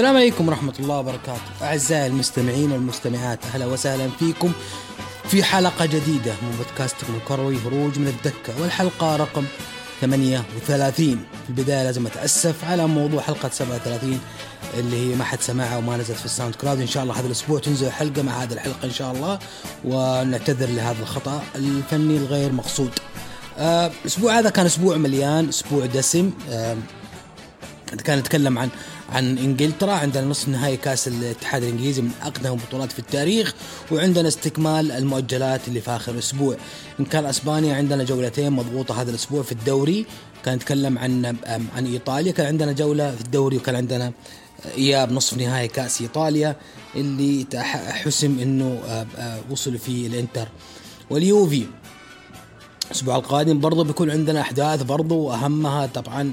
السلام عليكم ورحمة الله وبركاته. أعزائي المستمعين والمستمعات أهلا وسهلا فيكم في حلقة جديدة من بودكاستكم الكروي هروج من الدكة والحلقة رقم 38 في البداية لازم أتأسف على موضوع حلقة 37 اللي هي ما حد سمعها وما نزلت في الساوند كلاود. إن شاء الله هذا الأسبوع تنزل حلقة مع هذه الحلقة إن شاء الله ونعتذر لهذا الخطأ الفني الغير مقصود. آه، الأسبوع هذا كان أسبوع مليان أسبوع دسم. آه، كان نتكلم عن عن إنجلترا عندنا نصف نهائي كأس الاتحاد الإنجليزي من أقدم البطولات في التاريخ وعندنا استكمال المؤجلات اللي في آخر أسبوع. إن كان أسبانيا عندنا جولتين مضغوطة هذا الأسبوع في الدوري كان نتكلم عن عن إيطاليا كان عندنا جولة في الدوري وكان عندنا إياب نصف نهائي كأس إيطاليا اللي حسم إنه وصلوا فيه الإنتر. واليوفي الأسبوع القادم برضو بيكون عندنا أحداث برضو وأهمها طبعا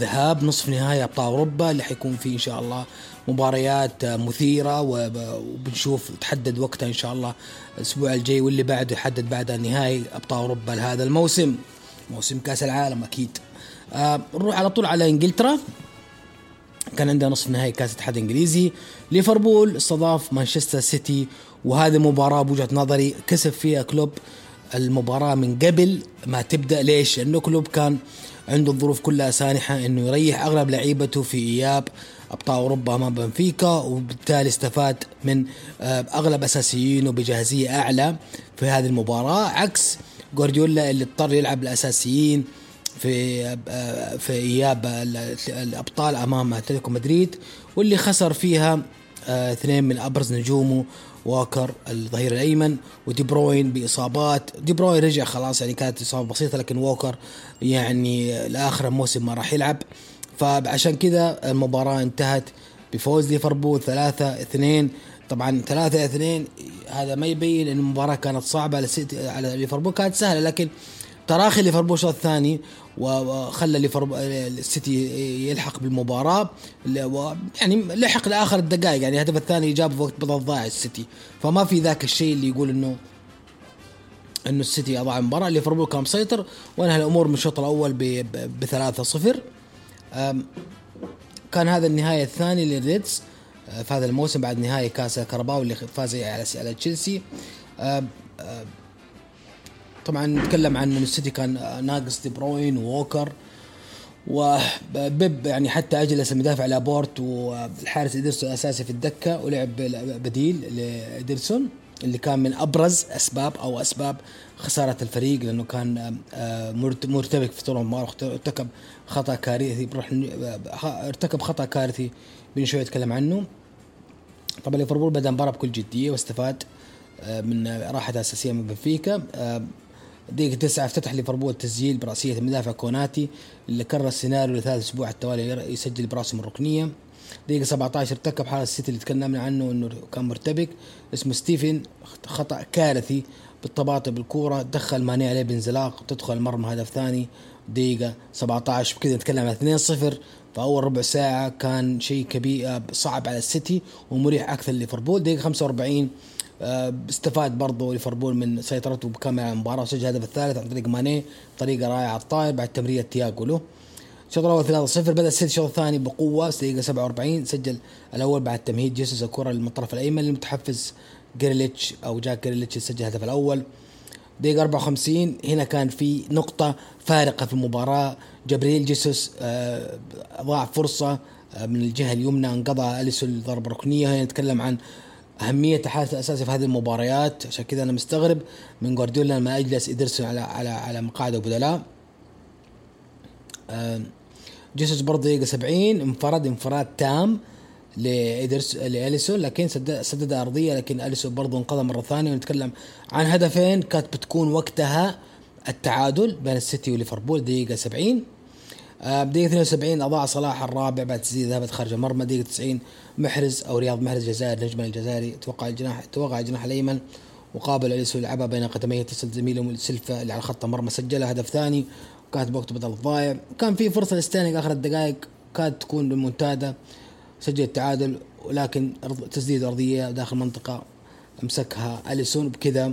ذهاب نصف نهائي أبطال أوروبا اللي حيكون فيه إن شاء الله مباريات مثيرة وبنشوف تحدد وقتها إن شاء الله الأسبوع الجاي واللي بعده يحدد بعدها نهائي أبطال أوروبا لهذا الموسم. موسم كأس العالم أكيد. نروح على طول على إنجلترا. كان عندنا نصف نهائي كأس الاتحاد الإنجليزي. ليفربول استضاف مانشستر سيتي وهذه مباراة بوجهة نظري كسب فيها كلوب المباراة من قبل ما تبدأ ليش؟ لأنه كلوب كان عنده الظروف كلها سانحة إنه يريح أغلب لعيبته في إياب ابطال أوروبا أمام بنفيكا وبالتالي استفاد من آه، أغلب أساسيينه بجاهزية أعلى في هذه المباراة عكس جوارديولا اللي اضطر يلعب الأساسيين في آه، في إياب الأبطال أمام أتلتيكو مدريد واللي خسر فيها آه، اثنين من أبرز نجومه واكر الظهير الأيمن ودي بروين بإصابات. دي بروين رجع خلاص يعني كانت إصابة بسيطة لكن ووكر يعني لآخر الموسم ما راح يلعب. فعشان كذا المباراة انتهت بفوز ليفربول 3 2 طبعا 3 2 هذا ما يبين إن المباراة كانت صعبة على على ليفربول كانت سهلة لكن تراخي ليفربول الشوط الثاني وخلى ليفربول السيتي يلحق بالمباراة. يعني لحق لآخر الدقائق. يعني الهدف الثاني جاب في وقت بدل ضايع السيتي. فما في ذاك الشيء اللي يقول انه إنه السيتي أضاع المباراة. ليفربول كان مسيطر وانهى الأمور من الشوط الأول ب 3 0 كان هذا النهاية الثاني للريدز. في هذا الموسم بعد نهاية كاس الكاراباو اللي فاز على تشيلسي. طبعا نتكلم عن السيتي كان ناقص دي بروين ووكر ودياز يعني حتى اجلس المدافع لابورت والحارس ادرسون أساسي في الدكة ولعب بديل لادرسون اللي كان من أبرز أسباب أو أسباب خسارة الفريق لأنه كان آه، مرتبك في طول المباراه ارتكب خطأ كارثي بروح ارتكب خطأ كارثي بين شوي يتكلم عنه. طبعا ليفربول بدأ المباراه بكل جدية واستفاد آه، من راحة أساسية من بنفيكا آه، دقيقة تسعة افتتح ليفربول التسجيل برأسية المدافع كوناتي اللي كرر السيناريو لثالث أسبوع على التوالي يسجل برأسه من الركنية. دقيقة 17 ارتكب حارس السيتي اللي تكلمنا عنه إنه كان مرتبك اسمه ستيفن خطأ كارثي بالتباطؤ بالكورة دخل ماني عليه بانزلاق تدخل المرمى هدف ثاني. دقيقة 17 بكذا نتكلم عن 2-0 فأول ربع ساعة كان شيء كبير صعب على السيتي ومريح أكثر لليفربول دقيقة 45 آه، استفاد برضو ليفربول من سيطرته بكامل على المباراة وسجل الهدف الثالث عن طريق ماني طريقه رائعة الطاير بعد تمريره تياجو له. الشوط الأول 3-0 بدأ السيتي الشوط الثاني بقوة دقيقه 47 سجل الأول بعد تمهيد جيسوس الكرة للطرف الأيمن المتحفز جريليتش أو جاك جريليتش سجل الهدف الأول. دقيقة 54 هنا كان في نقطة فارقة في المباراة. جابرييل جيسوس آه ضاع فرصة آه من الجهة اليمنى أنقذها أليسون ضربة ركنية هنا نتكلم عن أهمية الحارس الاساسي في هذه المباريات. عشان كذا أنا مستغرب من جوارديولا لما أجلس ادرسون على على على مقاعد بدلاء جيسوس برضه دقيقة 70 انفرد انفراد تام لإدرس لاليسون لكن سدد سدد أرضية لكن إليسون برضه انقذ مرة ثانية. ونتكلم عن هدفين كانت بتكون وقتها التعادل بين السيتي وليفربول دقيقة 70 بدقيقة 72 أضاع صلاح الرابع بعد تسديد ذهبت خارج المرمى. دقيقة 90 محرز أو رياض محرز جزائر نجم الجزائري. توقع الجناح توقع الجناح الأيمن. وقابل اليسو لعبها بين قدميه اتصل زميله سلفا اللي على خط المرمى. سجلها هدف ثاني وكانت بوقت بدل الضايع. كان في فرصة لستانيك آخر الدقائق كانت تكون بالمنتدى سجل التعادل ولكن تسديد أرضية داخل المنطقة أمسكها أليسون. بكذا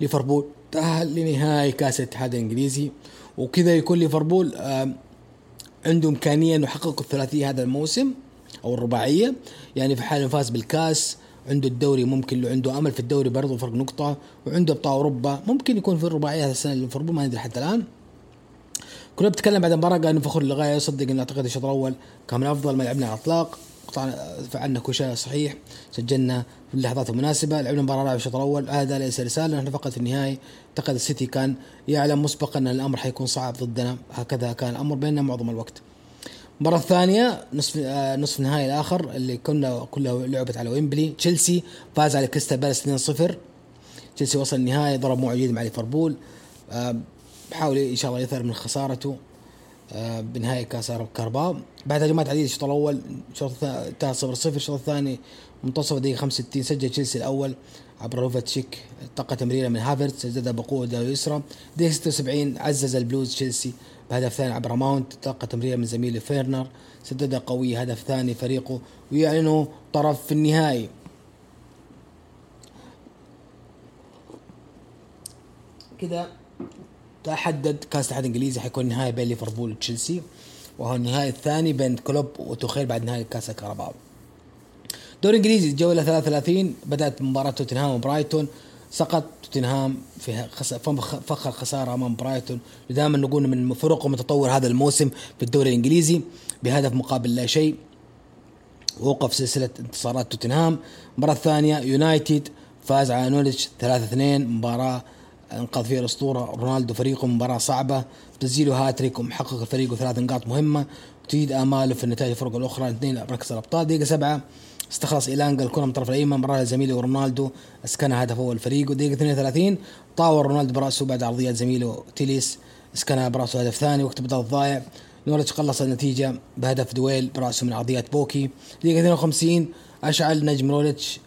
ليفربول تأهل لنهائي كأس الاتحاد الإنجليزي. وكذا يكون ليفربول عنده إمكانية إنه يحقق الثلاثية هذا الموسم أو الرباعية. يعني في حال فاز بالكاس عنده الدوري ممكن له عنده أمل في الدوري برضه فرق نقطة. وعنده أبطال أوروبا ممكن يكون في الرباعية هذا السنة ليفربول ما ندري حتى الآن. كنا بتكلم بعد المباراة قال إنه فخور للغاية يصدق إنه أعتقد الشوط الأول كان من أفضل ما لعبنا على الإطلاق. فعلنا كل شيء صحيح سجلنا في اللحظات المناسبة لعبنا مباراة رائعة في الشوط الأول. هذا ليس رسالة نحن فقط في النهاية اعتقد السيتي كان يعلم مسبقا أن الأمر حيكون صعب ضدنا. هكذا كان الأمر بيننا معظم الوقت. المباراة الثانية نصف آه نصف النهائي الآخر اللي كنا كلها لعبت على ويمبلي. تشيلسي فاز على كريستال بالاس 2-0 تشيلسي وصل النهائي ضرب موعد مع ليفربول. آه بحاول إن شاء الله يثأر من خسارته. آه بنهاية كأس كاراباو بعد هجمات عديدة الشوط الأول الشوط انتهى 0 0 الشوط الثاني منتصف الدقيقة 65 سجل تشيلسي الأول عبر لوفتس تشيك التقى تمريرة من هافيرتز سددها بقوة اليسرى دقيقة 76 عزز البلوز تشيلسي بهدف ثاني عبر ماونت تلقى تمريرة من زميله فيرنر. سددها قوية هدف ثاني فريقه ويعلنوا طرف في النهائي. كذا تحدد كاس الاتحاد الإنجليزي حيكون النهائي بين ليفربول وتشيلسي وهو النهائي الثاني بين كلوب وتوخيل بعد نهائي كاس الكهرباء. دوري إنجليزي الجوله 33 بدأت مباراة توتنهام وبرايتون سقط توتنهام في فخر خسارة أمام برايتون. دائما نقول من فرق متطور هذا الموسم في الدوري الإنجليزي. بهدف مقابل لا شيء وقف سلسلة انتصارات توتنهام. المباراه الثانية يونايتد فاز على نولتش 3 2 مباراة انقذ فيها الاسطوره رونالدو فريقه مباراة صعبة. تسجيله هاتريك ومحقق الفريق ثلاث نقاط مهمة. وتزيد آماله في النتائج الفرق الأخرى اثنين مركز الأبطال. دقيقة سبعة استخلص إيلانجا الكرة من الطرف الأيمن مرها لزميله رونالدو. اسكنها هدف اول الفريق. ودقيقة 32 طاور رونالدو برأسه بعد عرضيات زميله تيليس. اسكنها برأسه هدف ثاني وقت بدل الضايع نورتش قلص النتيجة بهدف دويل برأسه من عرضيات بوكي. دقيقة 52 أشعل نجم رولتش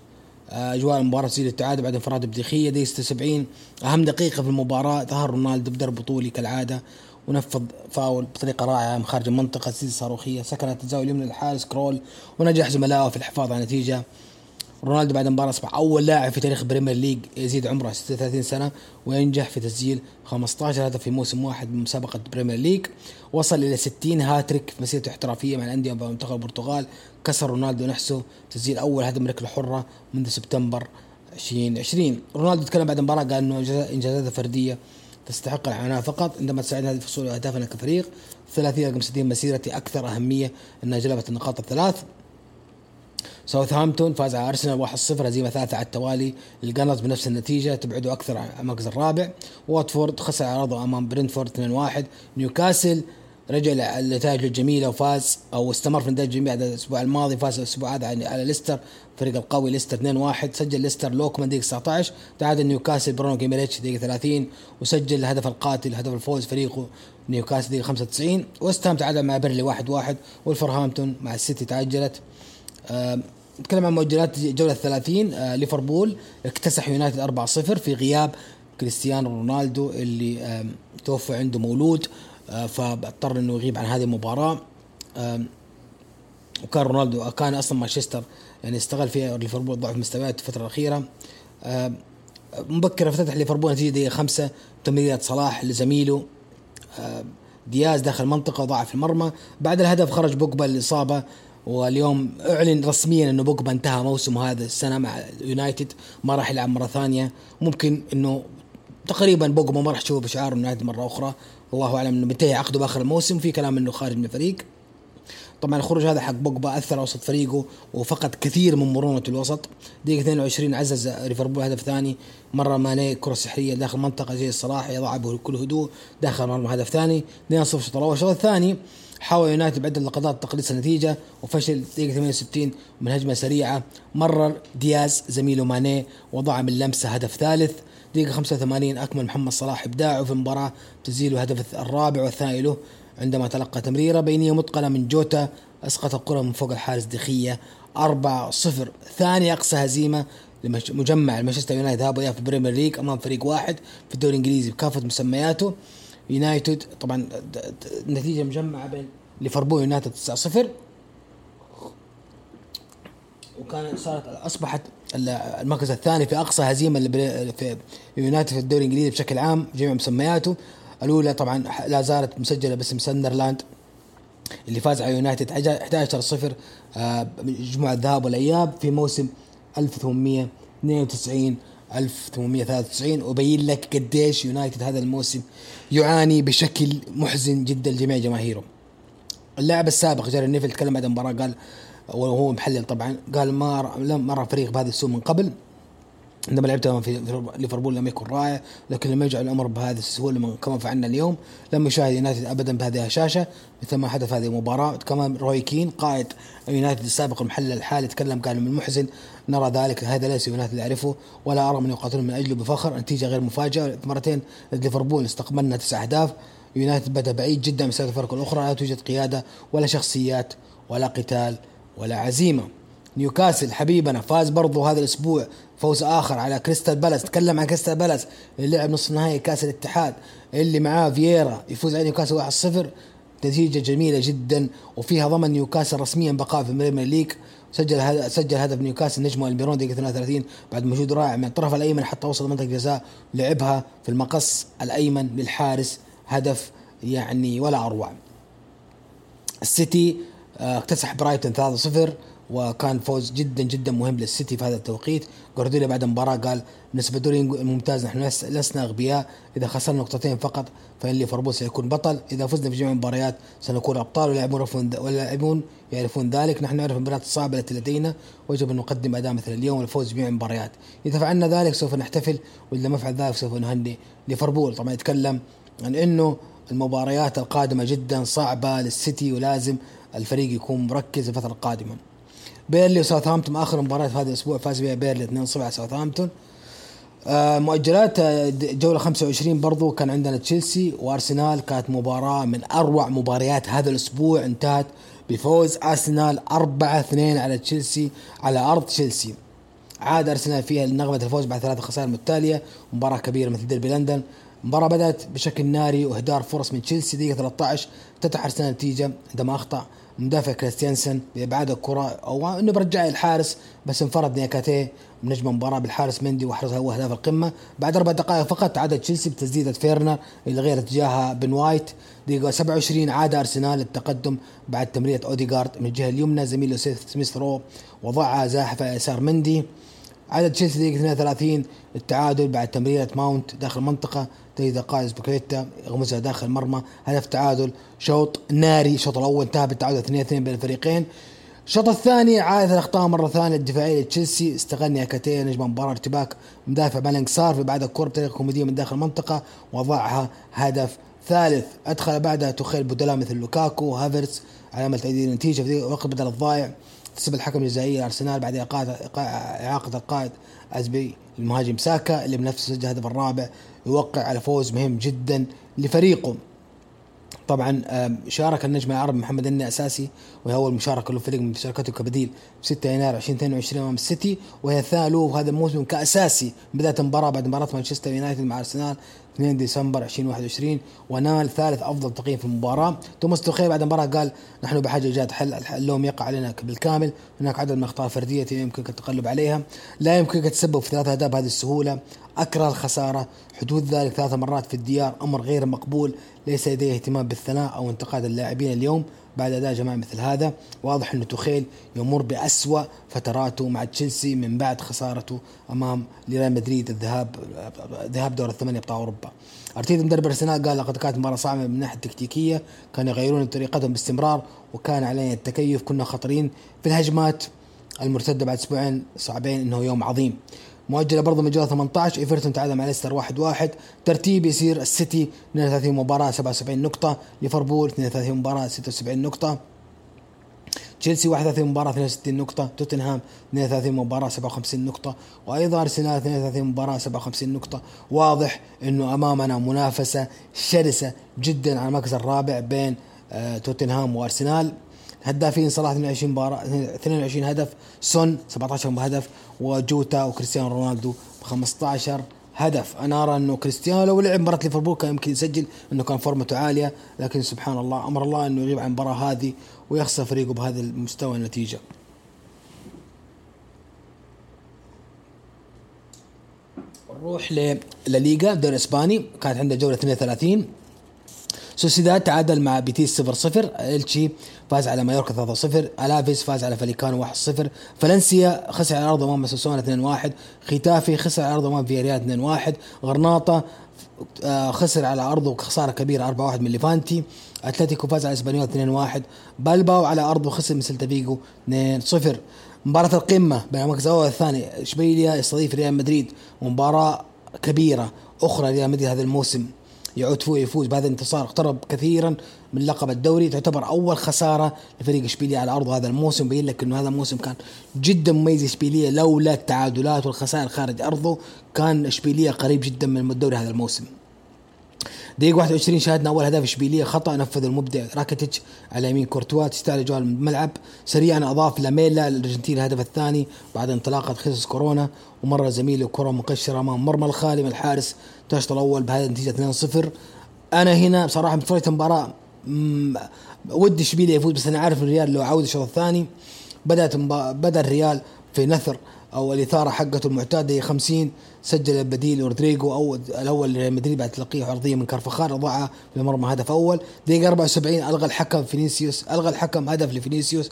أجواء المباراة تسجيل التعادل بعد انفراد بديخية. دقيقة 76 أهم دقيقة في المباراة. ظهر رونالدو بضرب بطولي كالعادة ونفذ فاول بطريقة رائعة من خارج المنطقة. تسديده صاروخية سكنت الزاويه اليمنى للحارس كرول ونجح زملائه في الحفاظ على النتيجة. رونالدو بعد المباراة أصبح أول لاعب في تاريخ بريمير ليج يزيد عمره 36 سنة وينجح في تسجيل 15 هدف في موسم واحد من مسابقة بريمير ليج. وصل إلى 60 هاتريك في مسيرته الاحترافية مع الأندية ومنتخب البرتغال. كسر رونالدو نفسه تسجيل أول هدف من ركلة حرة منذ سبتمبر 2020 رونالدو تكلم بعد المباراة قال إنه إنجازاته فردية تستحق العناء فقط. عندما تساعدنا هذه في حصول أهدافنا كفريق ثلاثية رقم 60 مسيرتي أكثر أهمية أنها جلبت النقاط الثلاث. ساوثهامبتون فاز على أرسنال 1-0 هزيمة ثالثة على التوالي. ال Gunners بنفس النتيجة تبعده أكثر عن المركز الرابع. واتفورد خسر على أرضه أمام برينفورد 2-1 نيوكاسل رجع لنتائجه الجميلة وفاز أو استمر في النتائج الجميلة بعد الأسبوع الماضي فاز الأسبوع هذا على ليستر. فريق القوي ليستر 2-1 سجل ليستر لوكمان دقيقة 19 تعادل نيوكاسل برونو جيمارايش دقيقة 30 وسجل الهدف القاتل هدف الفوز فريقه نيوكاسل دقيقة 95 وست هام تعادل مع بيرنلي 1-1 وولفرهامبتون مع السيتي تعجلت نتكلم عن مؤجلات الجولة الثلاثين آه ليفربول اكتسح يونايتد 4-0 في غياب كريستيانو رونالدو اللي آه توفى عنده مولود آه فاضطر إنه يغيب عن هذه المباراة. آه وكان رونالدو كان أصلا مانشستر يعني استغل فيها ليفربول ضعف مستويات الفترة الأخيرة. آه مبكرة افتتح ليفربول نتيجة دقيقة خمسة تمريرات صلاح لزميله. آه دياز داخل المنطقة وضاع في المرمى. بعد الهدف خرج بوجبا الإصابة واليوم أعلن رسميا إنه بوجبا انتهى موسمه هذا السنة مع يونايتد ما راح يلعب مرة ثانية. ممكن إنه تقريبا بوجبا ما راح تشوفه بشعار يونايتد مرة أخرى. الله أعلم إنه منتهي عقده بآخر الموسم. في كلام إنه خارج من الفريق. طبعا الخروج هذا حق بوجبا أثر وسط فريقه وفقد كثير من مرونة الوسط. دقيقة 22 عزز ليفربول هدف ثاني. مرة ماني كرة سحرية داخل منطقة زي الصلاح يضع بكل هدوء داخل مرمى هدف ثاني. 2-0 الشوط الأول الشوط الثاني حاول يونايتد بعدة لقطات تقليص النتيجة وفشل دقيقة 68 من هجمة سريعة. مرر دياز زميله ماني وضع من لمسة هدف ثالث. دقيقة 85 أكمل محمد صلاح إبداعه في المباراة تسجيل الهدف الرابع والثاني له. عندما تلقى تمريرة بينية متقنة من جوتا أسقط الكرة من فوق الحارس دي خيا 4 0 ثاني أقصى هزيمة لمجمع مانشستر يونايتد وإياه في بريمير ليج أمام فريق واحد في الدوري الإنجليزي بكافة مسمياته. يونايتد. طبعا نتيجة مجمعة بين ليفربول يونايتد 9 0 وكان صارت أصبحت المركز الثاني في أقصى هزيمة في يونايتد في الدوري الإنجليزي بشكل عام جميع مسمياته. الأولى طبعا لا زالت مسجلة باسم ساندرلاند اللي فاز على يونايتد 11 0 مجموعة الذهاب والأياب. في موسم 1892 1893 وبين لك قديش يونايتد هذا الموسم يعاني بشكل محزن جدا لجميع جماهيره. اللاعب السابق جاري نيفل تكلم بعد المباراة قال وهو محلل طبعا قال ما مر فريق بهذا السوء من قبل عندما لعبت في ليفربول لم يكن رائع لكن لم يجعل الأمر بهذه السهولة من كما فعلنا اليوم. لم يشاهد يونايتد ابدا بهذه الشاشة مثل ما حدث هذه المباراة. كمان روي كين قائد يونايتد السابق المحلل الحالي تكلم قال من المحزن نرى ذلك. هذا ليس يونايتد يعرفه ولا أرى من يقاتلون من أجله بفخر. نتيجة غير مفاجئة. مرتين ليفربول استقبلنا تسع أهداف. يونايتد بدأ بعيد جدا من الفرق الأخرى. لا توجد قيادة ولا شخصيات ولا قتال ولا عزيمة. نيوكاسل حبيبنا فاز برضو هذا الأسبوع فوز آخر على كريستال بالاس. تكلم عن كريستال بالاس. اللي لعب نصف نهائي كأس الاتحاد. اللي معاه فييرا يفوز على نيوكاسل 1-0 نتيجة جميلة جدا وفيها ضمن نيوكاسل رسميا بقاء في البريمير ليج. سجل سجل هدف نيوكاسل نجمه ألميرون دقيقة 33 بعد مجهود رائع من الطرف الأيمن حتى وصل منطقه الجزاء لعبها في المقص الأيمن للحارس. هدف يعني ولا أروع. السيتي آه، اكتسح برايتون 3-0 وكان فوز جدا جدا مهم للسيتي في هذا التوقيت. جوارديولا بعد المباراة قال بالنسبة للدوري الممتاز نحن لسنا أغبياء. إذا خسرنا نقطتين فقط فإن ليفربول سيكون بطل. إذا فزنا في جميع المباريات سنكون أبطال. واللاعبون يعرفون ذلك. نحن نعرف المباريات الصعبة التي لدينا. ويجب أن نقدم أداء مثل اليوم والفوز بجميع المباريات. إذا فعلنا ذلك سوف نحتفل وإذا ما فعل ذلك سوف نهني ليفربول. طبعا يتكلم عن أنه المباريات القادمة جدا صعبة للسيتي ولازم الفريق يكون مركز الفترة القادمة. بيرنلي وساوثهامبتون آخر مباراة في هذا الأسبوع فاز بها بيرنلي 2-0 على ساوثهامبتون. آه مؤجلات آه، جولة 25 برضو كان عندنا تشيلسي وأرسنال كانت مباراة من أروع مباريات هذا الأسبوع انتهت بفوز أرسنال 4-2 على تشيلسي على أرض تشيلسي. عاد أرسنال فيها نغمة الفوز بعد ثلاث خسائر متتالية مباراة كبيرة مثل ديربي لندن. المباراة بدأت بشكل ناري وإهدار فرص من تشيلسي دقيقة 13 افتتح أرسنال النتيجة عندما أخطأ مدافع كريستيانسن بإبعاد الكرة أو إنه برجع الحارس بس انفرد نياكاتيه نجم المباراة بالحارس مندي واحرز أول أهداف القمة. بعد أربع دقائق فقط عاد تشيلسي بتسديدة فيرنر اللي غير اتجاهها بن وايت. دقيقة 27 عاد أرسنال للتقدم بعد تمريرة أوديغارد من الجهة اليمنى. زميله سميث رو وضعها زاحفه يسار مندي. عاد تشيلسي دقيقة 32 التعادل بعد تمريرة ماونت داخل المنطقة. تجد القائد أزبيليكويتا يغمسها داخل المرمى هدف تعادل. شوط ناري. الشوط الأول انتهى بالتعادل 2 2 بين الفريقين. الشوط الثاني عادت الأخطاء مرة ثانية الدفاعيه لتشيلسي. استغل نياكاتيه نجم المباراه ارتباك. مدافع مالانغ سار في بعد الكره بطريقة كوميدية من داخل المنطقة. وضعها هدف ثالث. أدخل بعدها تخيل بدلاء مثل لوكاكو. هافرتس على امل تأدية النتيجه في وقت بدل الضايع. حسب الحكم الجزائري الارسنال بعد اعاقه القائد أزبي المهاجم ساكا اللي بنفسه سجل الهدف الرابع. يوقع على فوز مهم جدا لفريقه. طبعا شارك النجم العربي محمد النني أساسي وهي أول مشاركة له فريق من مشاركته كبديل 6 يناير 2022 أمام السيتي وهي الثانية له هذا الموسم كأساسي بداية المباراه بعد مباراة مانشستر يونايتد مع أرسنال 2 ديسمبر 2021 ونال ثالث أفضل تقييم في المباراة. توماس توخيل بعد المباراة قال نحن بحاجة لايجاد حل اللوم يقع علينا بالكامل هناك عدد من الأخطاء الفردية يمكنك التغلب عليها لا يمكنك تسبب في ثلاث أهداف بهذه السهولة اكره الخسارة. حدوث ذلك ثلاث مرات في الديار أمر غير مقبول ليس لديه اهتمام بالثناء أو انتقاد اللاعبين اليوم. بعد أداء جماعي مثل هذا واضح انه توخيل يمر بأسوأ فتراته مع تشيلسي من بعد خسارته أمام ريال مدريد الذهاب ذهاب دور الثمانية ابطال أوروبا. أرتيتا مدرب أرسنال قال لقد كانت مباراة صعبة من الناحيه التكتيكيه كانوا يغيرون طريقتهم باستمرار وكان علينا التكيف كنا خطرين في الهجمات المرتدة بعد أسبوعين صعبين إنه يوم عظيم. مؤجلة برضه من جوله 18 إيفرتون تعادل مع ليستر 1 1 ترتيب يصير السيتي 32 مباراة 77 نقطة. ليفربول 32 مباراة 76 نقطة. تشيلسي 31 مباراة 62 نقطة، توتنهام 32 مباراة 57 نقطة، وأيضا أرسنال 32 مباراة 57 نقطة، واضح أنه أمامنا منافسة شرسة جدا على المركز الرابع بين آه توتنهام وأرسنال، هدافين صلاح 22 مباراة 22 هدف سون 17 هدف وجوتا وكريستيانو رونالدو ب 15 هدف. أنا أرى أنه كريستيانو لو لعب مباراة ليفربول كان يمكن يسجل أنه كان فورمته عالية لكن سبحان الله أمر الله أنه يغيب عن المباراة هذه ويخسر فريقه بهذا المستوى النتيجة. نروح للليغا الدوري الإسباني كانت عنده جولة 32 سوسيداد تعادل مع بيتيس 0 0 إلتشي فاز على مايوركا 3 0 الافيس فاز على فاليكانو 1 0 فالنسيا خسر على أرض أمام أوساسونا 2 1 ختافي خسر على أرض أمام فياريال 2 1 غرناطة آه، خسر على أرضه خسارة كبيرة 4 1 من ليفانتي. أتلتيكو فاز على إسبانيول 2 1 بلباو على أرضه خسر من سلتا فيجو 2 0 مباراة القمة بين المركز الأول والثاني إشبيليا يستضيف ريال مدريد. ومباراة كبيرة أخرى ريال مدريد هذا الموسم. يعود فوق يفوز بهذا الانتصار. اقترب كثيرا من لقب الدوري. تعتبر أول خسارة لفريق إشبيلية على أرض هذا الموسم. بين لك إنه هذا الموسم كان جدا مميز إشبيلية لولا التعادلات والخسائر خارج أرضه كان إشبيلية قريب جدا من الدوري هذا الموسم. دقيقة 21 شاهدنا أول هدف إشبيلية خطأ نفذ المبدع. راكيتيتش على يمين كورتوا تستاهل جوال الملعب. سريعا أضاف لاميلا الأرجنتين الهدف الثاني بعد انطلاقة خيسوس كورونا. ومر زميله كرة مقشرة أمام مرمى الخالي من الحارس الشوط الأول بهذه النتيجة 2-0 أنا هنا بصراحة بتفرجت المباراة ودي إشبيلية يفوز بس أنا عارف الريال لو عود الشوط الثاني بدأت بدأ الريال في نثر أو الإثارة حقته المعتادة دقيقة 50 سجل البديل رودريجو أو الأول لريال مدريد بعد تلقيه عرضية من كارفخال وضعها في هدف أول. دقيقة 74 ألغى الحكم فينيسيوس ألغى الحكم هدف لفينيسيوس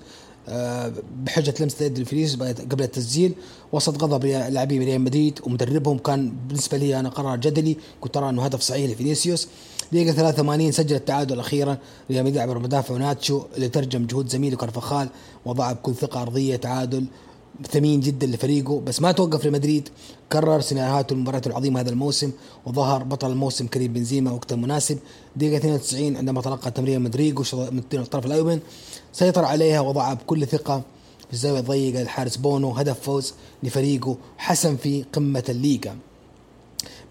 آه، بحجة لمسه يد لفينيسيوس قبل التسجيل. وسط غضب لاعبي ريال مدريد ومدربهم كان بالنسبة لي أنا قرار جدلي. كنت أرى أنه هدف صحيح لفينيسيوس. دقيقة 83 سجل التعادل أخيرا ريال مدريد عبر مدافع ناتشو اللي ترجم جهود زميله كارفخال وضع بكل ثقة أرضية تعادل. ثمين جدا لفريقه بس ما توقف لمدريد كرر سيناريوهاته المباريات العظيمة هذا الموسم وظهر بطل الموسم كريم بنزيما وقت المناسب دقيقة 92 عندما تلقى تمرير رودريجو من الطرف الايمن سيطر عليها وضعها بكل ثقة في الزاوية الضيقة للحارس بونو هدف فوز لفريقه حسم في قمة الليغا.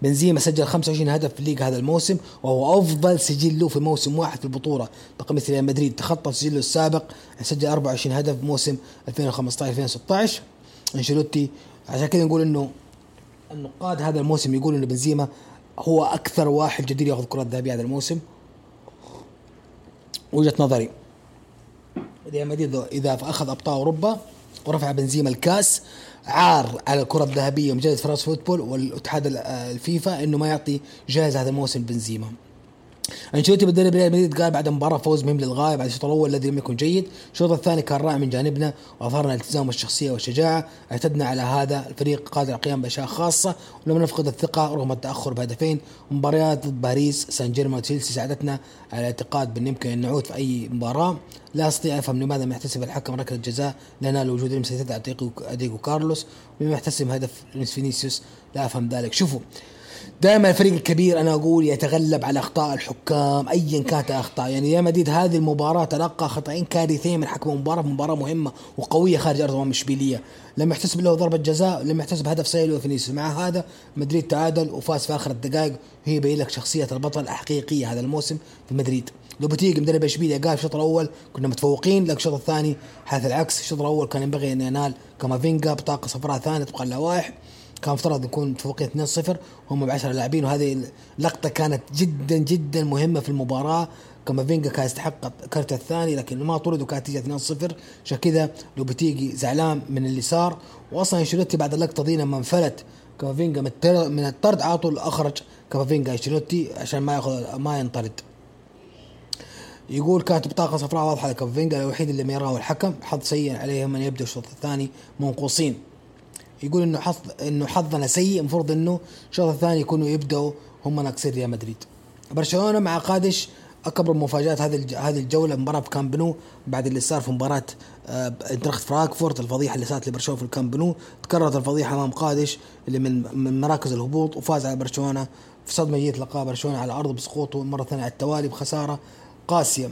بنزيما سجل 25 هدف في الليغا هذا الموسم وهو أفضل سجل له في موسم واحد في البطولة. بقميص ريال مدريد تخطى سجله السابق سجل 24 هدف موسم 2015 2016 أنشيلوتي عشان كذا نقول إنه النقاد هذا الموسم يقول إنه بنزيما هو أكثر واحد جدير ياخذ الكره الذهبيه هذا الموسم. وجهة نظري ريال مدريد إذا أخذ أبطال أوروبا ورفع بنزيما الكاس عار على الكرة الذهبية ومجلة فرنسا فوتبول والاتحاد الفيفا إنه ما يعطي جائزه هذا الموسم بنزيما. انشيلوتي مدرب ريال مدريد قال بعد المباراه فوز مهم للغاية بعد الشوط الأول الذي لم يكن جيد، الشوط الثاني كان رائع من جانبنا وأظهرنا الالتزام والشخصية والشجاعة، اعتدنا على هذا الفريق قادر على القيام بأشياء خاصة. ولم نفقد الثقة رغم التأخر بهدفين، مباريات ضد باريس سان جيرمان وتشيلسي ساعدتنا على الاعتقاد بأن يمكن أن نعود في أي مباراة، لا أستطيع أفهم لماذا لم يحتسب الحكم ركلة الجزاء. لنا وجود لمسه يد اديجو كارلوس. ولم يحتسب هدف فينيسيوس لا أفهم ذلك، شوفوا دائما الفريق الكبير أنا أقول يتغلب على أخطاء الحكام ايا كانت الاخطاء يعني ريال مدريد هذه المباراة تلقى خطأين كارثيين من حكم المباراه مباراة مهمة وقوية خارج أرض اشبيليه لم يحتسب له ضربة جزاء لم يحتسب هدف سجله فينيسيوس مع هذا مدريد تعادل وفاز في آخر الدقائق. وهي يبين لك شخصية البطل الحقيقية هذا الموسم في مدريد. لو بتيجي مدرب اشبيليه قال في الشوط الأول كنا متفوقين لكن الشوط الثاني حيث العكس الشوط الأول كان ينبغي أن ينال كامافينجا بطاقة صفراء ثانية طبقا للوائح كان مفترض نكون متفوقين 2-0 هم ب 10 لاعبين وهذه اللقطه كانت جدا جدا مهمة في المباراة كامافينجا كان يستحق كرت الثاني لكن ما طرد وكانت تيجي 2-0 عشان كذا لو بتيجي زعلان من اللي صار واصلا أنشيلوتي بعد اللقطة دي لما انفلت كامافينجا من الطرد على طول أخرج كامافينجا أنشيلوتي عشان ما ياخذ ما ينطرد. يقول كانت بطاقة صفراء واضحة لكامافينجا الوحيد اللي ما يراه الحكم حظ سيء عليهم ان يبدأ الشوط الثاني منقوصين. يقول إنه حظ إنه حظنا سيء المفروض إنه الشوط الثاني يكونوا يبدأوا هم ناقصين ريال مدريد. برشلونة مع قادش أكبر مفاجآت هذه هذه الجولة مباراة في كامب بعد اللي صار في مباراة آه، اينتراخت فرانكفورت الفضيحة اللي صارت لبرشلونة في الكامب تكررت الفضيحة أمام قادش اللي من من مراكز الهبوط وفاز على برشلونة في صدمة جيت لقاه برشلونة على ارض بسقوطه مره ثانية على التوالي بخسارة قاسية.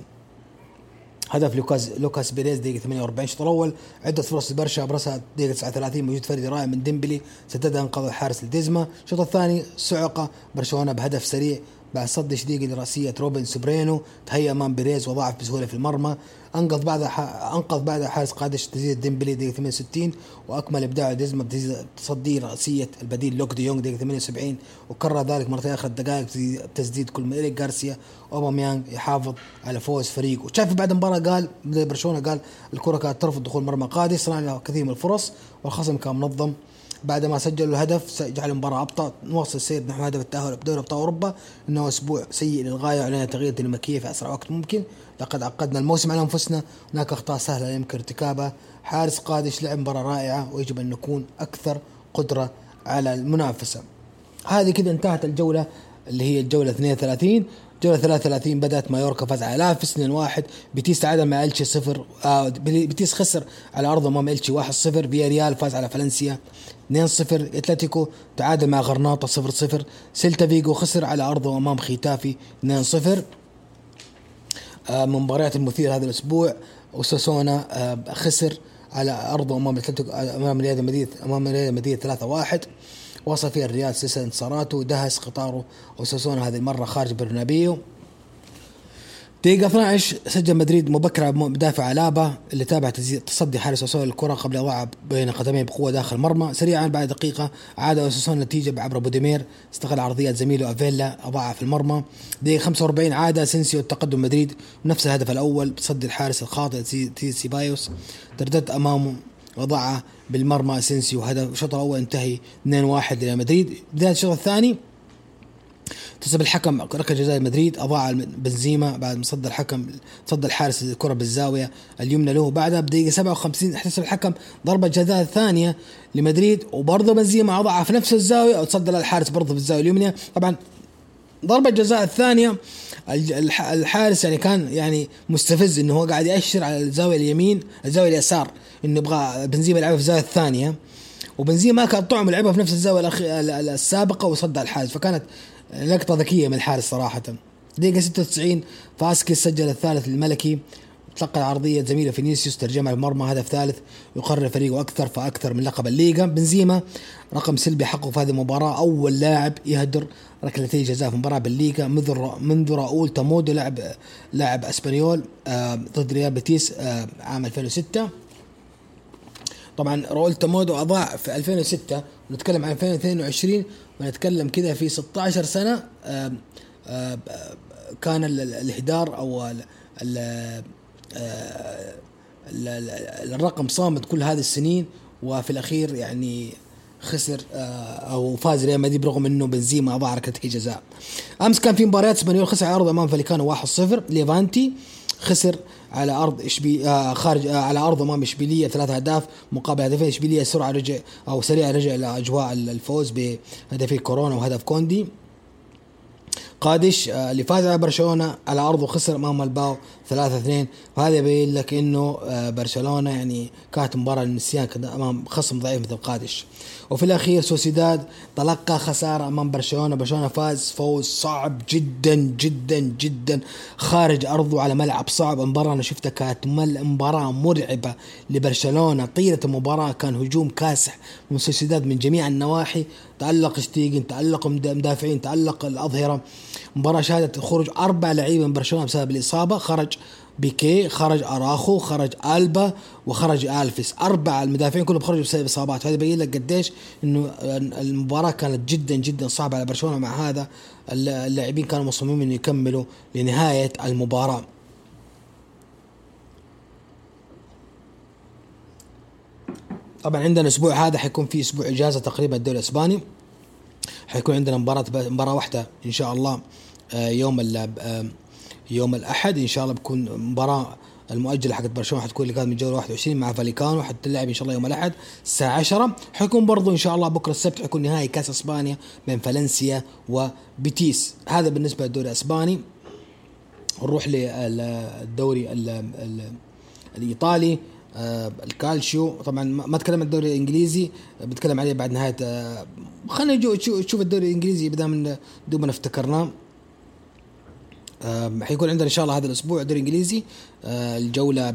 هدف لوكاس لوكاس بيريز دقيقة 48 الشوط الأول عدة فرص لبرشا أبرزها دقيقة 39 مجهود فردي رائع من ديمبلي سددها انقذ الحارس ليديزما. الشوط الثاني صعقة برشلونة بهدف سريع. بعد صد شديد لرأسية روبن سوبرينو تهيأ أمام بيريز وضعها بسهولة في المرمى. أنقذ بعدها أنقذ بعدها حارس قادش تسديد ديمبلي دقيقة 68 وأكمل إبداع ليديزما بتصدي رأسية البديل لوك دي يونغ دقيقة 78 وكرر ذلك مرتين آخر الدقائق بتسديد كل إيريك غارسيا أوباميانغ يحافظ على فوز فريقه وشاف بعد المباراة قال برشلونة قال الكرة كانت ترفض دخول مرمى قادش صنع كثير من الفرص والخصم كان منظم. بعد ما سجلوا الهدف جعل المباراة أبطأ. نواصل السير نحو هدف التأهل بدوري أبطال أوروبا. إنه أسبوع سيء للغاية وعلينا تغيير الديناميكية في أسرع وقت ممكن. لقد عقدنا الموسم على أنفسنا. هناك أخطاء سهلة يمكن ارتكابها. حارس قادش لعب مباراة رائعة ويجب أن نكون أكثر قدرة على المنافسة. هذه كذا انتهت الجولة اللي هي الجولة 32 جولة 33 بدأت مايوركا فاز على ألافيس اثنين واحد بيتيس تعادل مع إلتشي صفر آه بيتيس خسر على أرضه أمام إلتشي 1 0 فياريال فاز على فالنسيا 2 0 أتلتيكو تعادل مع غرناطة 0 0 سيلتا فيغو خسر على أرضه أمام خيتافي 2 0 آه مباريات المثيرة هذا الأسبوع. أوساسونا آه خسر على أرضه أمام اتلتيكو أمام ريال مدريد أمام ريال مدريد 3 1 وصل فيها الريال سلسلة انتصاراته ودهس قطاره أوساسونا هذه المرة خارج برنابيو. دقيقة 12 سجل مدريد مبكرة مدافع ألابا اللي تابع تصدي حارس أوساسونا الكرة قبل وضعها بين قدميه بقوة داخل المرمى سريعا بعد دقيقة عادل أوساسونا النتيجة عبر بوديمير استغل عرضيات زميله أفيلا وضعها في المرمى. دقيقة 45 عاد اسينسيو التقدم مدريد ونفس الهدف الأول بتصدي الحارس الخاطئ سيبايوس تردد أمامه وضعها بالمرمى اسينسيو هدف الشوط الأول انتهي 2-1 لمدريد بداية الشوط الثاني احتسب الحكم ركله جزاء مدريد أضاع بنزيما بعد ما الحكم صد الحارس الكرة بالزاوية اليمنى له. بعدها بدقيقة 57 احتسب الحكم ضربة جزاء ثانية لمدريد وبرضه بنزيما اضاعها في نفس الزاوية وتصدى الحارس برضه في الزاوية اليمنى. طبعا ضربة الجزاء الثانية الحارس يعني كان يعني مستفز إنه هو قاعد يأشر على الزاوية اليمين الزاوية اليسار. انه يبغى بنزيما يلعبها في الزاوية الثانية. وبنزيما ما كان طعم لعبها في نفس الزاوية السابقة وصدها الحارس. فكانت لقطة ذكية من الحارس صراحة. دقيقة 96 فاسكيز سجل الثالث الملكي. تلقى العرضية زميله فينيسيوس ترجمها المرمى هدف ثالث. يقرر فريقه أكثر فأكثر من لقب الليغا. بنزيما رقم سلبي حقه في هذه المباراة. أول لاعب يهدر ركلتي جزاء في مباراة بالليغا منذ منذ راؤول تامودو لاعب لاعب إسبانيول آه ضد ريال بيتيس آه عام 2006 طبعا راؤول تامودو أضاع في 2006 ونتكلم عن 2022 ونتكلم كذا في 16 سنة آه آه كان الإهدار أو آه، الرقم صامت كل هذه السنين وفي الأخير يعني خسر أو فاز ريال مدريد برغم إنه بنزيما أضاع ركلتي جزاء. أمس كان في مباريات إسبانيول خسر على أرض امام فاليكانو 1-0 ليفانتي خسر على أرض اشبي آه خارج آه على أرض أمام إشبيلية ثلاث أهداف مقابل هدفين. إشبيلية سرعة رجع أو سريع رجع إلى أجواء الفوز بهدفي كورونا وهدف كوندي. قادش آه، اللي فاز على برشلونة على أرضه خسر أمام الباو 3 2 وهذا يبين لك إنه برشلونة يعني كانت مباراة للنسيان أمام خصم ضعيف مثل قادش. وفي الأخير سوسيداد تلقى خسارة أمام برشلونة. برشلونة فاز فوز صعب جدا جدا جدا. خارج أرضه على ملعب صعب. المباراه أنا شفتها كانت مباراة مرعبة لبرشلونة. طيلة المباراة كان هجوم كاسح من سوسيداد من جميع النواحي. تألق شتيجن تألق مدافعين تألق الأظهرة. مباراة شهدت خروج أربع لعيبة من برشلونة بسبب الإصابة. خرج بيكي خرج أراخو خرج ألبا وخرج ألفيس. أربع المدافعين كلهم خرجوا بسبب إصابات. هذا يبين لك قديش إنه المباراة كانت جدا جدا صعبة على برشلونة. مع هذا اللاعبين كانوا مصممين إنه يكملوا لنهاية المباراة. طبعا عندنا الأسبوع هذا حيكون في أسبوع إجازة تقريبا الدوري الإسباني. حيكون عندنا مباراة مباراة واحدة إن شاء الله آه، يوم آه، يوم الأحد إن شاء الله بكون مباراة المؤجلة حقت برشلونة حتكون اللي كانت من جولة 21 مع فاليكانو حتلعب إن شاء الله يوم الأحد الساعة 10 حيكون برضو إن شاء الله بكرة السبت حيكون نهائي كأس إسبانيا بين فالنسيا وبيتيس. هذا بالنسبة للدوري الإسباني. نروح للدوري الإيطالي. آه الكالشيو. طبعا ما اتكلم عن الدوري الإنجليزي بتكلم عليه بعد نهاية آه خلينا نشوف الدوري الإنجليزي بدل من دوبنا افتكرناه حيكون عندنا إن شاء الله هذا الأسبوع الدوري الانجليزي آه، الجولة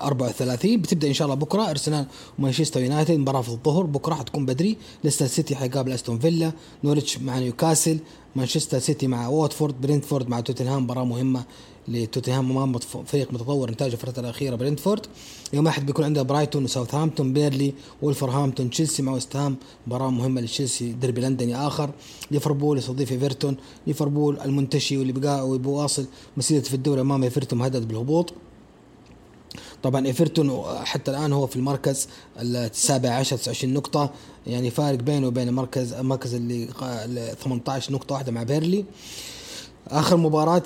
34 بتبدأ إن شاء الله بكرة أرسنال ومانشستر يونايتد. مباراة في الظهر بكرة حتكون بدري. ليستر سيتي حيقابل أستون فيلا نوريتش مع نيوكاسل مانشستر سيتي مع واتفورد برينتفورد مع توتنهام مباراة مهمة. لتوتنهام أمام فريق متطور انتاج الفترة الأخيرة برينتفورد. يوم أحد بيكون عندنا برايتون وساوثهامبتون بيرنلي ولفرهامبتون تشيلسي مع وست هام. مباراة مهمة لتشيلسي ديربي لندني آخر. ليفربول يستضيف إيفرتون. ليفربول المنتشي واللي يبغى يواصل مسيرته في الدوري أمام إيفرتون مهدد بالهبوط. طبعا إيفرتون حتى الآن هو في المركز السابع عشر 29 نقطة. يعني فارق بينه وبين المركز المركز اللي 18 نقطة واحدة مع بيرنلي. آخر مباراة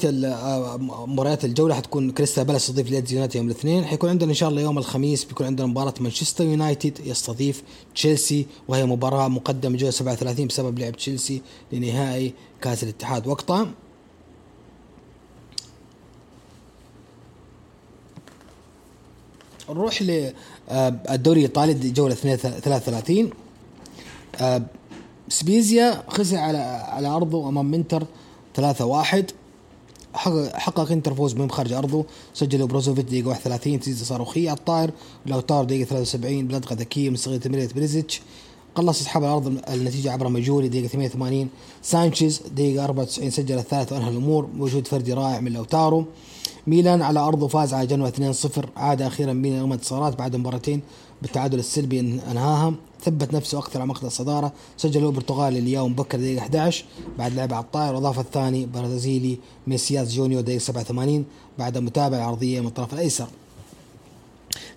مباريات الجولة حتكون كريستال بالاس يستضيف ليدز يونايتد يوم الاثنين. حيكون عندنا إن شاء الله يوم الخميس بيكون عندنا مباراة مانشستر يونايتد يستضيف تشيلسي وهي مباراة مقدمة جولة 37 بسبب لعب تشيلسي لنهائي كأس الاتحاد. وقتها نروح للدوري الإيطالي جولة 33 سبيزيا خسر على على أرضه أمام انتر ثلاثة واحد. حقق انتر فوز من خارج أرضه. سجل بروزوفيتش دقيقة 31 تسديده صاروخية الطائر لوتارو دقيقة 73 بلدغة ذكية من صغير تمريره بيريزيتش. قلص اصحاب الأرض النتيجة عبر ماجوري دقيقة 88 سانشيز دقيقة 94 سجل الثالث وأنهى الأمور. مجهود فردي رائع من لوتارو. ميلان على أرضه فاز على جنوة 2-0 عاد أخيرا ميلان للانتصارات بعد مباراتين بالتعادل السلبي أنهاها. ثبت نفسه أكثر على مقعد الصدارة. سجل هو البرتغالي لياو مبكر دقيقة 11 بعد لعبه على الطائر. واضاف الثاني برازيلي ميسياس جونيور دقيقة 87 بعد متابعة عرضية من الطرف الأيسر.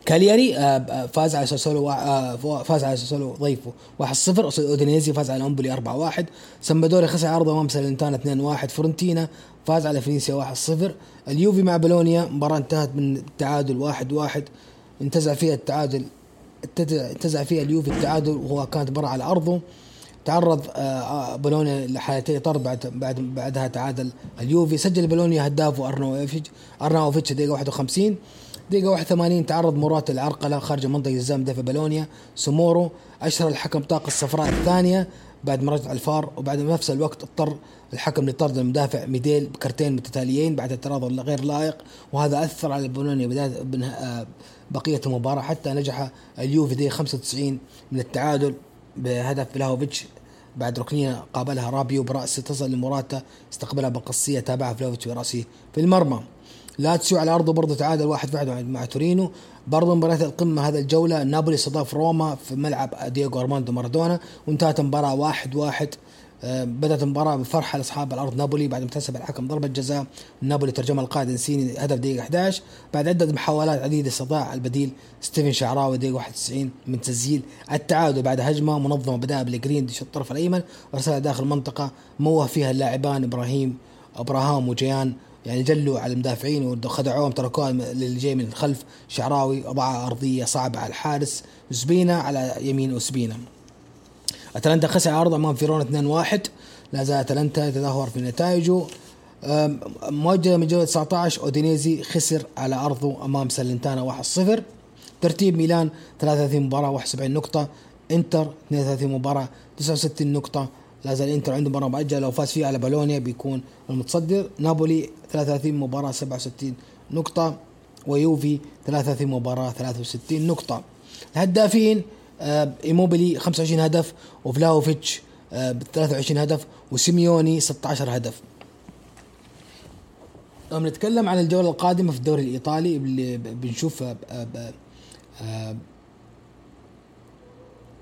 كالياري آه، آه، فاز على ساسولو آه، فاز على ساسولو ضيفه 1-0 أودينيزي فاز على أمبولي 4-1 سمبادوري خسر عرضه أمام سالنتانا 2-1 فيورنتينا فاز على فينيسيا 1-0 اليوفي مع بولونيا مباراة انتهت بالتعادل 1-1 انتزع فيها التعادل انتزع فيها اليوفي التعادل وهو كانت برا على أرضه. تعرض بولونيا لحالتين طرد بعد بعد بعدها تعادل اليوفي. سجل بولونيا هدافه ارناوفيتش ارناوفيتش دقيقة 51 دقيقة 81 تعرض موراتا لعرقلة خارج منطقة الزام دفع بولونيا. سمورو أشهر الحكم البطاقة الصفراء الثانية بعد ما رجع الفار وبعد نفس الوقت اضطر الحكم لطرد المدافع ميديل بكرتين متتاليين بعد اعتراض غير لائق. وهذا أثر على بولونيا بداية آه، بقية المباراة حتى نجح اليوفي دقيقة 95 من التعادل بهدف فلاوفيتش. بعد ركنية قابلها رابيو برأسه تصل لمراتا استقبلها بمقصية تابعها فلاوفيتش برأسه في المرمى. لاتسيو على أرضه برضه تعادل واحد واحد مع تورينو. برضه مباراة القمة هذا الجولة نابولي استضاف روما في ملعب دييغو أرماندو مارادونا وانتهت المباراة واحد واحد بدأت المباراة بفرحة لأصحاب الأرض. نابولي بعد ما احتسب الحكم ضربة جزاء. نابولي ترجمها القائد انسيني هدف دقيقة 11 بعد عدة محاولات عديدة استطاع البديل ستيفن شعراوي دقيقة 91 من تسجيل. التعادل بعد هجمة منظمة بدأها بيليجريني في الطرف الأيمن ورسلها داخل المنطقة. موه فيها اللاعبان إبراهيم إبراهام وجيان. يعني جلوا على المدافعين وخدعوهم تركوها للي جاي من الخلف. شعراوي وضع أرضية صعبة على الحارس. اوسبينا على يمين اوسبينا أتلانتا خسر عرض أمام فيرونا 2-1 لا زال أتلانتا يتدهور في نتائجه. موجه من جوله 19 أودينيزي خسر على أرضه أمام سالنتانا 1-0 ترتيب ميلان 33 مباراة 71 نقطة. إنتر 32 مباراة 69 نقطة. لا زال إنتر عنده مباراة مؤجلة. لو فاز فيها على بالونيا بيكون المتصدر. نابولي 33 مباراة 67 نقطة. ويوفي 33 مباراة 63 نقطة. الهدافين إيموبيلي 25 هدف وفلاوفيتش آه 23 هدف وسيميوني 16 هدف. لما نتكلم عن الجوله القادمه في الدوري الإيطالي اللي بنشوف آه آه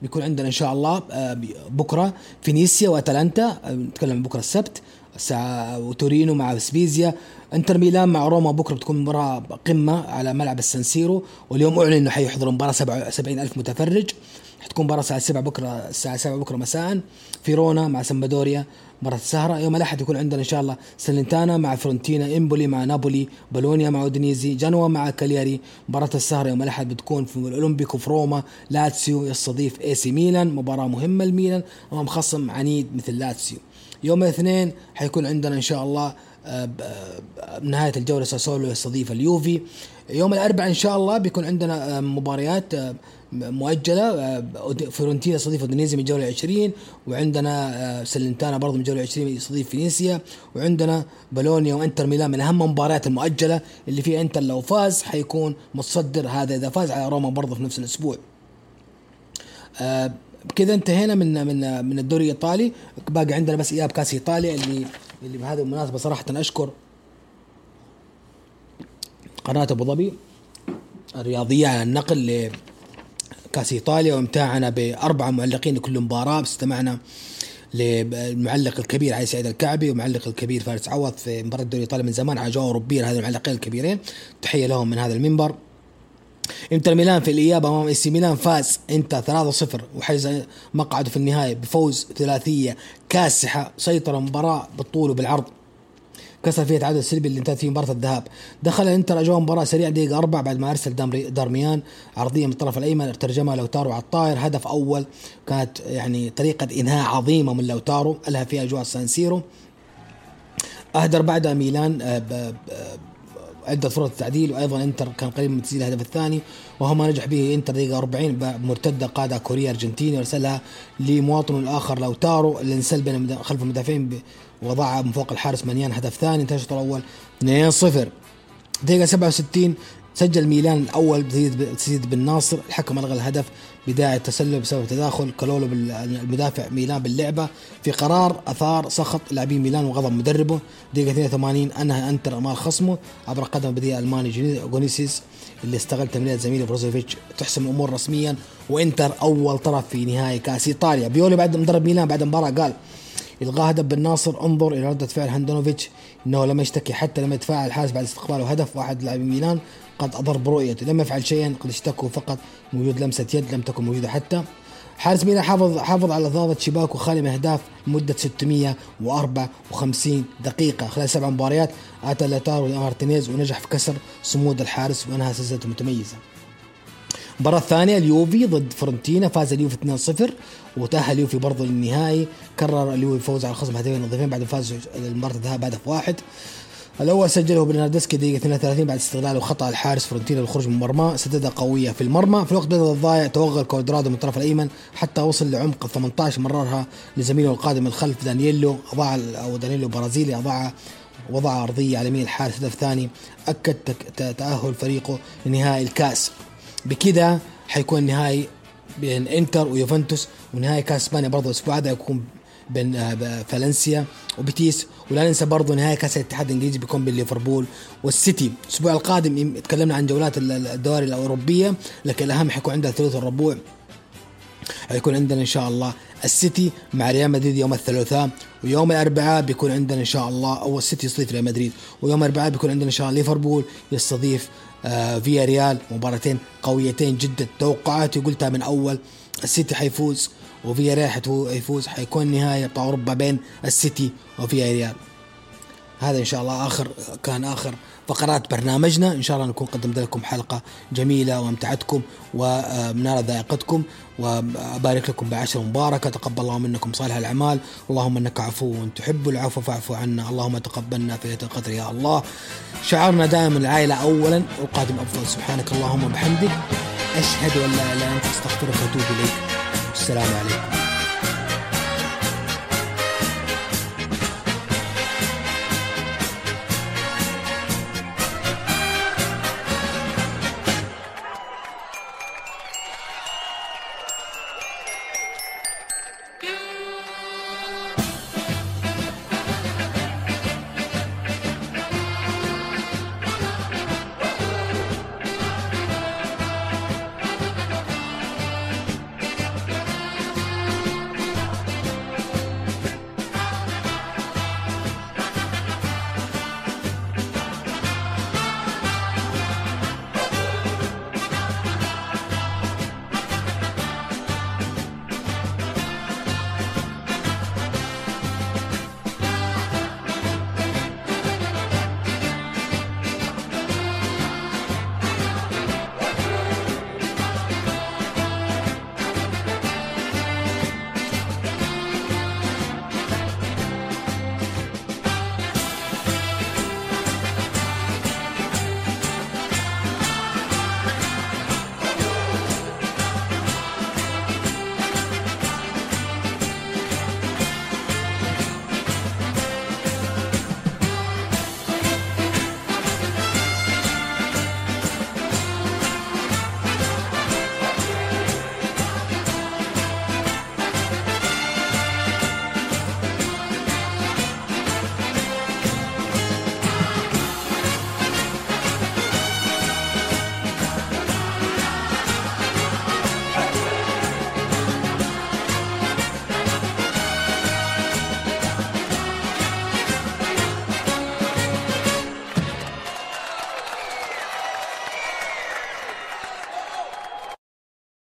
بيكون عندنا إن شاء الله آه، بكرة فينيسيا وأتلانتا. آه، نتكلم بكرة السبت. الساعة وتورينو مع سبيزيا. انتر ميلان مع روما بكرة بتكون مباراة قمة على ملعب السانسيرو واليوم أعلن إنه حيحضر مباراة 70 ألف متفرج. حتكون مباراة الساعة 7 بكرة الساعة 7 بكرة مساء. فيرونا مع سمبادوريا مباراة السهرة. يوم الأحد يكون عندنا إن شاء الله ساليرنيتانا مع فيورنتينا إمبولي مع نابولي بولونيا مع أودينيزي جنوا مع كالياري. مباراة السهرة يوم الأحد بتكون في الأولمبيكو في روما لاتسيو يستضيف إي سي ميلان. مباراة مهمة لميلان. أمام خصم عنيد مثل لاتسيو. يوم الاثنين حيكون عندنا إن شاء الله آه، آه، نهاية الجولة ساسولو يستضيف اليوفي يوم الأربعاء إن شاء الله بيكون عندنا آه، مباريات مؤجلة فيورنتينا يستضيف أودينيزي من الجوله 20 وعندنا سلنتانا برضه من الجوله 20 يستضيف فينيسيا وعندنا بولونيا وإنتر ميلان من أهم المباريات المؤجلة اللي فيها إنتر لو فاز حيكون متصدر هذا إذا فاز على روما برضه في نفس الأسبوع. بكذا انتهينا من من من الدوري الإيطالي. باقي عندنا بس إياب كاس إيطاليا اللي اللي بهذه المناسبة صراحة أشكر قناة أبو ظبي الرياضية على النقل لكاس إيطاليا وامتعنا باربع معلقين لكل مباراة. استمعنا للمعلق الكبير علي سعيد الكعبي والمعلق الكبير فارس عوض في مباراة الدوري الإيطالي من زمان على جو أوروبية هذه المعلقين الكبيرين. تحية لهم من هذا المنبر. انتر ميلان في الاياب أمام إي سي ميلان فاز إنتر 3-0 وحجز مقعده في النهايه بفوز ثلاثية كاسحة سيطر المباراة بالطول وبالعرض. كسر فيها تعادل سلبي اللي انتهت فيه مباراة الذهاب. دخل الانتر أجواء مباراة سريع دقيقة أربع بعد ما أرسل دارميان عرضية من الطرف الأيمن ترجمها لوتارو على الطاير هدف أول كانت يعني طريقة إنهاء عظيمة من لوتارو الها فيها أجواء سانسيرو أهدر بعدها ميلان عدة فرص تعديل وأيضا إنتر كان قريب من تسجيل الهدف الثاني وهو ما نجح به إنتر دقيقة 40 مرتدة قادها كوريا أرجنتيني وارسلها لمواطنه الآخر لوتارو اللي انسل بين خلف المدافعين وضعها من فوق الحارس مانيان هدف ثاني انتهى الشوط الأول 2-0 دقيقة 67 سجل ميلان الأول بتسديد بن ناصر الحكم ألغى الهدف بداعي التسلل بسبب تداخل كلولو المدافع ميلان باللعبة. في قرار أثار سخط لاعبين ميلان وغضب مدربه. دقيقة 82 أنهى إنتر آمال خصمه. عبر قدم بديل ألماني جوسينس اللي استغل تمريرة زميله بروزوفيتش تحسم الأمور رسميا. وإنتر أول طرف في نهائي كأس إيطاليا. بيولي بعد مدرب ميلان بعد المباراة قال الغاء هدف بن ناصر انظر إلى ردة فعل هاندونوفيتش إنه لم يشتكي حتى لم يتفاعل الحارس بعد استقباله هدف واحد لاعبين ميلان قد أضر برؤيته. لم يفعل شيئا قد اشتكوا فقط. وجود لمسة يد لم تكن موجودة حتى. حارس ميلان حافظ حافظ على ضابط شباكه خالي من اهداف لمده 654 دقيقة. خلال سبع مباريات أتى لاتارو مارتينيز ونجح في كسر صمود الحارس وأنهى سلسلته المتميزه. المباراة الثانية اليوفي ضد فرنتينا فاز اليوفي 2-0 وتأهل اليوفي برضه للنهائي. كرر اليوفي الفوز على الخصم هدفين نظيفين بعد فاز المباراة الذهاب هدف واحد. الأول سجله برناردسكي دقيقة 32 بعد استغلاله خطا الحارس فرونتينا للخروج من مرمى. سددها قوية في المرمى. في الوقت بدل الضايع توغل كوادرادو من الطرف الأيمن حتى وصل لعمق 18 مررها لزميله القادم الخلف دانييلو. أضاع أو دانييلو برازيلي اضاع وضع أرضية على يمين الحارس هدف ثاني. أكد تأهل فريقه لنهائي الكاس. بكذا حيكون نهائي بين إنتر ويوفنتوس ونهائي كاس إسبانيا برضه الأسبوع هذا يكون بين آه، فالنسيا وبيتيس. ولا ننسى برضه نهاية كأس الاتحاد الإنجليزي بيكون بين ليفربول والسيتي. الأسبوع القادم تكلمنا عن جولات الدوري الأوروبية لكن الأهم حيكون عندنا ثلث الربوع. حيكون عندنا إن شاء الله السيتي مع ريال مدريد يوم الثلاثاء ويوم الأربعاء بيكون عندنا إن شاء الله أو السيتي يستضيف ريال مدريد. ويوم الأربعاء بيكون عندنا إن شاء الله ليفربول يستضيف آه فيا ريال مباراتين قويتين جدا. توقعاتي قلتها من أول السيتي حيفوز وفيا ريال حيفوز حيكون نهاية بتاع أوروبا بين السيتي وفيا ريال. هذا إن شاء الله آخر كان آخر فقرات برنامجنا. إن شاء الله نكون قدمت لكم حلقة جميلة وأمتعتكم ومنال ذائقتكم. وأبارك لكم بعشر مباركة. تقبل الله منكم صالح الأعمال. اللهم إنك عفو تحب العفو فاعف عنا. اللهم تقبلنا في القدر يا الله. شعارنا دائما العائلة أولا. والقادم أفضل. سبحانك اللهم وبحمدك. أشهد أن لا إله إلا أنت. أستغفرك وأتوب إليك. السلام عليكم.